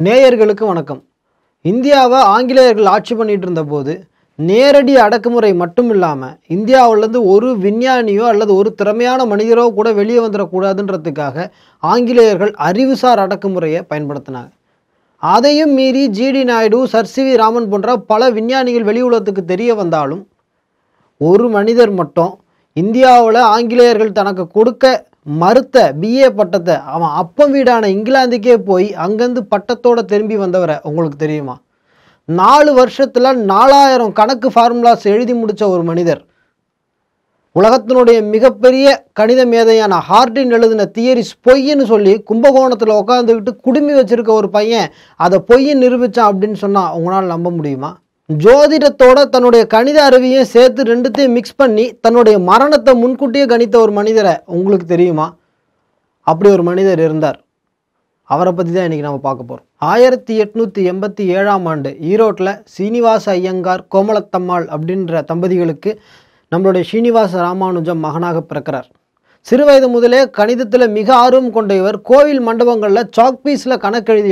நேயர்களுக்கு வணக்கம். இந்தியாவை ஆங்கிலேயர்கள் ஆட்சி பண்ணிட்டு இருந்தபோது நேரடி அடக்குமுறை மட்டும் இல்லாமல் இந்தியாவிலேருந்து ஒரு விஞ்ஞானியோ அல்லது ஒரு திறமையான மனிதரோ கூட வெளியே வந்துடக்கூடாதுன்றதுக்காக ஆங்கிலேயர்கள் அறிவுசார் அடக்குமுறையை பயன்படுத்தினாங்க. அதையும் மீறி GD Naidu sir C V Raman போன்ற பல விஞ்ஞானிகள் வெளி உலகத்துக்கு தெரிய வந்தாலும் ஒரு மனிதர் மட்டும் இந்தியாவில் ஆங்கிலேயர்கள் தனக்கு கொடுக்க மறுத்த பிஏ பட்டத்தை அவன் அப்பம் வீடான இங்கிலாந்துக்கே போய் அங்கேருந்து பட்டத்தோட திரும்பி வந்தவரை உங்களுக்கு தெரியுமா? நாலு வருஷத்தில் நாலாயிரம் கணக்கு ஃபார்முலாஸ் எழுதி முடித்த ஒரு மனிதர். உலகத்தினுடைய மிகப்பெரிய கணித மேதையான ஹார்டின் எழுதின தியரிஸ் பொய்ன்னு சொல்லி கும்பகோணத்தில் உட்காந்துக்கிட்டு குடுமி வச்சிருக்க ஒரு பையன் அதை பொய்யை நிரூபித்தான் அப்படின்னு சொன்னால் உங்களால் நம்ப முடியுமா? ஜோதிடத்தோட தன்னுடைய கணித அறிவையும் சேர்த்து ரெண்டுத்தையும் மிக்ஸ் பண்ணி தன்னுடைய மரணத்தை முன்கூட்டியே கணித்த ஒரு மனிதரை உங்களுக்கு தெரியுமா? அப்படி ஒரு மனிதர் இருந்தார். அவரை பற்றி தான் இன்றைக்கி நம்ம பார்க்க போகிறோம் ஆயிரத்தி எட்நூற்றி எண்பத்தி ஏழாம் ஆண்டு ஈரோட்டில் சீனிவாச ஐயங்கார் கோமலத்தம்மாள் அப்படின்ற தம்பதிகளுக்கு நம்மளுடைய ஸ்ரீனிவாச ராமானுஜம் மகனாக பிறக்கிறார். சிறுவயது முதலே கணிதத்தில் மிக ஆர்வம் கொண்ட இவர் கோவில் மண்டபங்களில் சாக் பீஸில்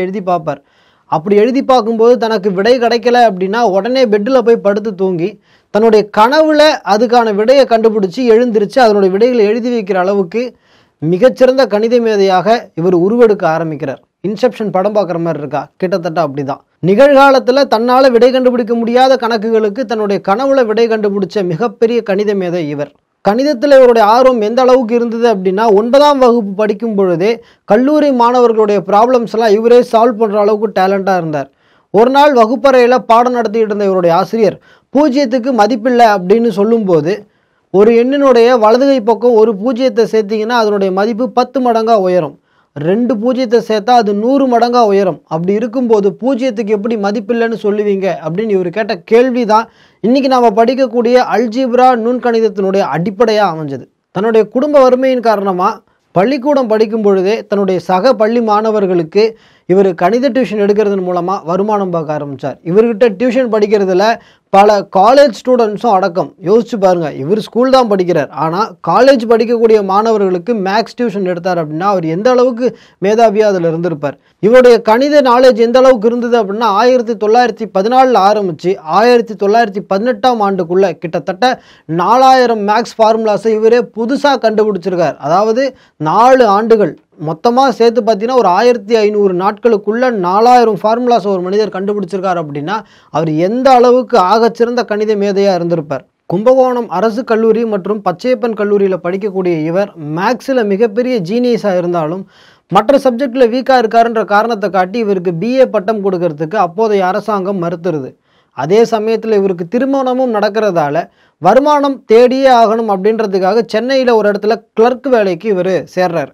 எழுதி பார்ப்பார். அப்படி எழுதி பார்க்கும்போது தனக்கு விடை கிடைக்கல அப்படின்னா உடனே பெட்டில் போய் படுத்து தூங்கி தன்னுடைய கனவுல அதுக்கான விடையை கண்டுபிடிச்சி எழுந்திருச்சு அதனுடைய விடைகளை எழுதி வைக்கிற அளவுக்கு மிகச்சிறந்த கணித மேதையாக இவர் உருவெடுக்க ஆரம்பிக்கிறார். இன்செப்ஷன் படம் பார்க்குற மாதிரி இருக்கா? கிட்டத்தட்ட அப்படிதான். நிகழ்காலத்தில் தன்னால் விடை கண்டுபிடிக்க முடியாத கணக்குகளுக்கு தன்னுடைய கனவுல விடை கண்டுபிடிச்ச மிகப்பெரிய கணித மேதை இவர். கணிதத்தில் இவருடைய ஆர்வம் எந்த அளவுக்கு இருந்தது அப்படின்னா ஒன்பதாம் வகுப்பு படிக்கும் பொழுதே கல்லூரி மாணவர்களுடைய ப்ராப்ளம்ஸ் எல்லாம் இவரே சால்வ் பண்ணுற அளவுக்கு டேலண்டாக இருந்தார். ஒரு நாள் வகுப்பறையில் பாடம் நடத்திட்டு இருந்த இவருடைய ஆசிரியர் பூஜ்ஜியத்துக்கு மதிப்பில்லை அப்படின்னு சொல்லும்போது ஒரு எண்ணினுடைய வலதுகை பக்கம் ஒரு பூஜ்ஜியத்தை சேர்த்திங்கன்னா அதனுடைய மதிப்பு பத்து மடங்காக உயரும். ரெண்டு பூஜ்ஜியத்தை சேர்த்தா அது நூறு மடங்காக உயரும். அப்படி இருக்கும்போது பூஜ்ஜியத்துக்கு எப்படி மதிப்பில்லைன்னு சொல்லுவீங்க? அப்படின்னு இவர் கேட்ட கேள்வி தான் இன்றைக்கி நாம் படிக்கக்கூடிய அல்ஜிப்ரா நுண்கணிதத்தினுடைய அடிப்படையாக அமைஞ்சது. தன்னுடைய குடும்ப வறுமையின் காரணமாக பள்ளிக்கூடம் படிக்கும் பொழுதே தன்னுடைய சக பள்ளி மாணவர்களுக்கு இவர் கணித டியூஷன் எடுக்கிறதன் மூலமாக வருமானம் பார்க்க ஆரம்பித்தார் இவர்கிட்ட டியூஷன் படிக்கிறதுல பல காலேஜ் ஸ்டூடெண்ட்ஸும் அடக்கம். யோசிச்சு பாருங்க இவர் ஸ்கூல் தான் படிக்கிறார். ஆனால் காலேஜ் படிக்கக்கூடிய மாணவர்களுக்கு மேக்ஸ் டியூஷன் எடுத்தார் அப்படின்னா அவர் எந்த அளவுக்கு மேதாவியாக அதில் இருந்திருப்பார்? இவருடைய கணித நாலேஜ் எந்த அளவுக்கு இருந்தது அப்படின்னா ஆயிரத்தி தொள்ளாயிரத்தி பதினாலில் ஆரம்பித்து ஆயிரத்தி தொள்ளாயிரத்தி பதினெட்டாம் ஆண்டுக்குள்ளே கிட்டத்தட்ட நாலாயிரம் மேக்ஸ் ஃபார்முலாஸை இவரே புதுசாக கண்டுபிடிச்சிருக்கார். அதாவது நாலு ஆண்டுகள். மொத்தமாக சேர்த்து பார்த்தீங்கன்னா ஒரு ஆயிரத்தி ஐநூறு நாட்களுக்குள்ள நாலாயிரம் ஃபார்முலாஸ் ஒரு மனிதர் கண்டுபிடிச்சிருக்கார் அப்படின்னா அவர் எந்த அளவுக்கு ஆகச்சிறந்த கணித மேதையாக இருந்திருப்பார்? கும்பகோணம் அரசு கல்லூரி மற்றும் பச்சையப்பன் கல்லூரியில் படிக்கக்கூடிய இவர் மேக்ஸில் மிகப்பெரிய ஜீனியஸாக இருந்தாலும் மற்ற சப்ஜெக்டில் வீக்காக இருக்காருன்ற காரணத்தை காட்டி இவருக்கு பிஏ பட்டம் கொடுக்கறதுக்கு அப்போதைய அரசாங்கம் மறுத்துருது. அதே சமயத்தில் இவருக்கு திருமணமும் நடக்கிறதால வருமானம் தேடியே ஆகணும் அப்படின்றதுக்காக சென்னையில் ஒரு இடத்துல கிளர்க் வேலைக்கு இவர் சேர்றாரு.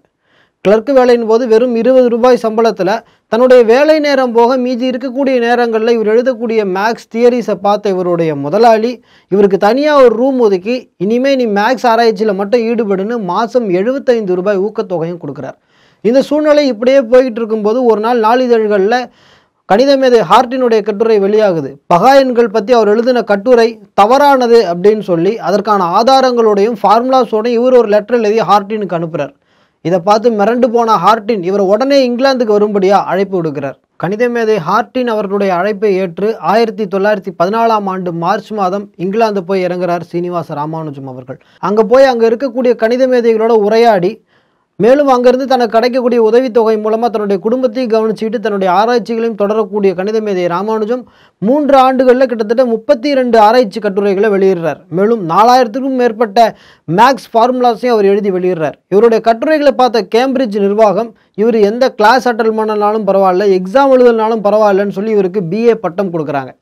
கிளர்க் வேலையின் போது வெறும் இருபது ரூபாய் சம்பளத்தில் தன்னுடைய வேலை நேரம் போக மீதி இருக்கக்கூடிய நேரங்களில் இவர் எழுதக்கூடிய மேக்ஸ் தியரிஸை பார்த்த இவருடைய முதலாளி. இவருக்கு தனியாக ஒரு ரூம் ஒதுக்கி இனிமேல் நீ மேக்ஸ் ஆராய்ச்சியில் மட்டும் ஈடுபடுன்னு மாதம் எழுபத்தைந்து ரூபாய் ஊக்கத்தொகையும் கொடுக்குறார். இந்த சூழ்நிலை இப்படியே போய்கிட்டு இருக்கும்போது ஒரு நாள் நாளிதழ்களில் கணித மேதை ஹார்ட்டினுடைய கட்டுரை வெளியாகுது. பகாயன்கள் பற்றி அவர் எழுதின கட்டுரை தவறானது அப்படின்னு சொல்லி அதற்கான ஆதாரங்களோடையும் ஃபார்முலாஸோடையும் இவர் ஒரு லெட்டர் எழுதி ஹார்ட்டினுக்கு அனுப்புகிறார் இதை பார்த்து மிரண்டு போன ஹார்ட்டின் இவர் உடனே இங்கிலாந்துக்கு வரும்படியாக அழைப்பு விடுக்கிறார். கணித மேதை ஹார்ட்டின் அவர்களுடைய அழைப்பை ஏற்று ஆயிரத்தி தொள்ளாயிரத்தி பதினாலாம் ஆண்டு மார்ச் மாதம் இங்கிலாந்து போய் இறங்குறார் சீனிவாச ராமானுஜம் அவர்கள். அங்கே போய் அங்கே இருக்கக்கூடிய கணித மேதைகளோட உரையாடி மேலும் அங்கேருந்து தனக்கு கிடைக்கக்கூடிய உதவித்தொகை மூலமாக தன்னுடைய குடும்பத்தையும் கவனிச்சுட்டு தன்னுடைய ஆராய்ச்சிகளையும் தொடரக்கூடிய கணித மேதை ராமானுஜம் மூன்று ஆண்டுகளில் கிட்டத்தட்ட முப்பத்தி ரெண்டு ஆராய்ச்சி கட்டுரைகளை வெளியிடுறார். மேலும் நாலாயிரத்துக்கும் மேற்பட்ட மேக்ஸ் ஃபார்முலாஸையும் அவர் எழுதி வெளியிடுறார். இவருடைய கட்டுரைகளை பார்த்த கேம்பிரிட்ஜ் நிர்வாகம் இவர் எந்த கிளாஸ் அட்டன் பண்ணனாலும் பரவாயில்ல எக்ஸாம் எழுதினாலும் பரவாயில்லன்னு சொல்லி இவருக்கு பிஏ பட்டம் கொடுக்குறாங்க.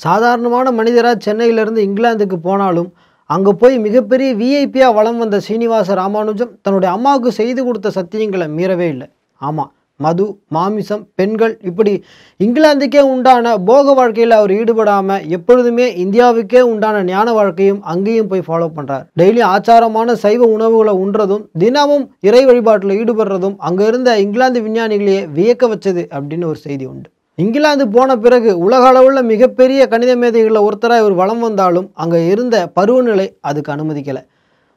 சாதாரணமான மனிதராக சென்னையிலேருந்து இங்கிலாந்துக்கு போனாலும் அங்கே போய் மிகப்பெரிய விஐபியாக வளம் வந்த சீனிவாச ராமானுஜம் தன்னுடைய அம்மாவுக்கு செய்து கொடுத்த சத்தியங்களை மீறவே இல்லை. ஆமாம் மது மாமிசம் பெண்கள் இப்படி இங்கிலாந்துக்கே உண்டான போக வாழ்க்கையில் அவர் ஈடுபடாமல் எப்பொழுதுமே இந்தியாவுக்கே உண்டான ஞான வாழ்க்கையும் அங்கேயும் போய் ஃபாலோ பண்ணுறார் டெய்லி ஆச்சாரமான சைவ உணவுகளை உண்றதும் தினமும் இறை வழிபாட்டில் ஈடுபடுறதும் அங்கே இருந்த இங்கிலாந்து விஞ்ஞானிகளையே வியக்க வச்சது அப்படின்னு ஒரு செய்தி உண்டு. இங்கிலாந்து போன பிறகு உலக அளவில் மிகப்பெரிய கணித மேதைகளில் ஒருத்தராக இவர் வளம் வந்தாலும் அங்கே இருந்த பருவநிலை அதுக்கு அனுமதிக்கலை.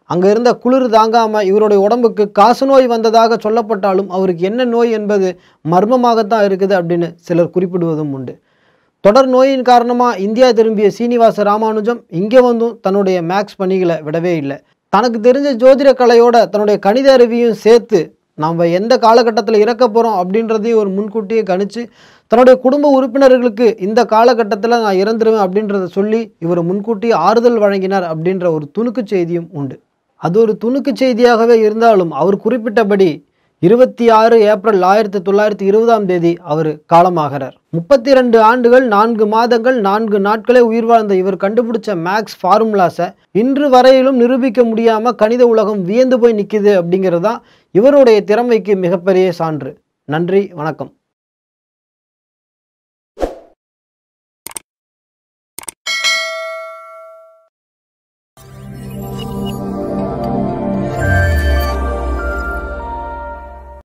அங்கே இருந்த குளிர் தாங்காமல் இவருடைய உடம்புக்கு காசு நோய் வந்ததாக சொல்லப்பட்டாலும் அவருக்கு என்ன நோய் என்பது மர்மமாகத்தான் இருக்குது அப்படின்னு சிலர் குறிப்பிடுவதும் உண்டு. தொடர் நோயின் காரணமாக இந்தியா திரும்பிய சீனிவாச ராமானுஜம் இங்கே வந்தும் தன்னுடைய மேக்ஸ் பணிகளை விடவே இல்லை. தனக்கு தெரிஞ்ச ஜோதிட கலையோட தன்னுடைய கணித அறிவியும் சேர்த்து நம்ம எந்த காலகட்டத்தில் இறக்க போகிறோம் அப்படின்றதையும் ஒரு முன்கூட்டியே கணித்து தன்னுடைய குடும்ப உறுப்பினர்களுக்கு இந்த காலகட்டத்தில் நான் இறந்துருவேன் அப்படின்றத சொல்லி இவர் முன்கூட்டியே ஆறுதல் வழங்கினார் அப்படின்ற ஒரு துணுக்கு செய்தியும் உண்டு. அது ஒரு துணுக்கு செய்தியாகவே இருந்தாலும் அவர் குறிப்பிட்டபடி இருபத்தி ஆறு ஏப்ரல் ஆயிரத்தி தொள்ளாயிரத்தி இருபதாம் தேதி அவர் காலமாகிறார். முப்பத்தி ரெண்டு ஆண்டுகள் நான்கு மாதங்கள் நான்கு நாட்களே உயிர் வாழ்ந்த இவர் கண்டுபிடிச்ச மேக்ஸ் ஃபார்முலாஸை இன்று வரையிலும் நிரூபிக்க முடியாமல் கணித உலகம் வியந்து போய் நிற்கிது அப்படிங்கிறது தான் இவருடைய திறமைக்கு மிகப்பெரிய சான்று. நன்றி வணக்கம்.